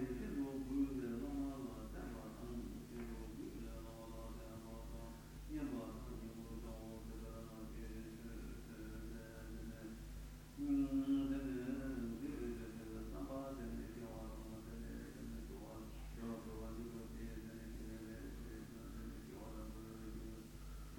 Hallelujah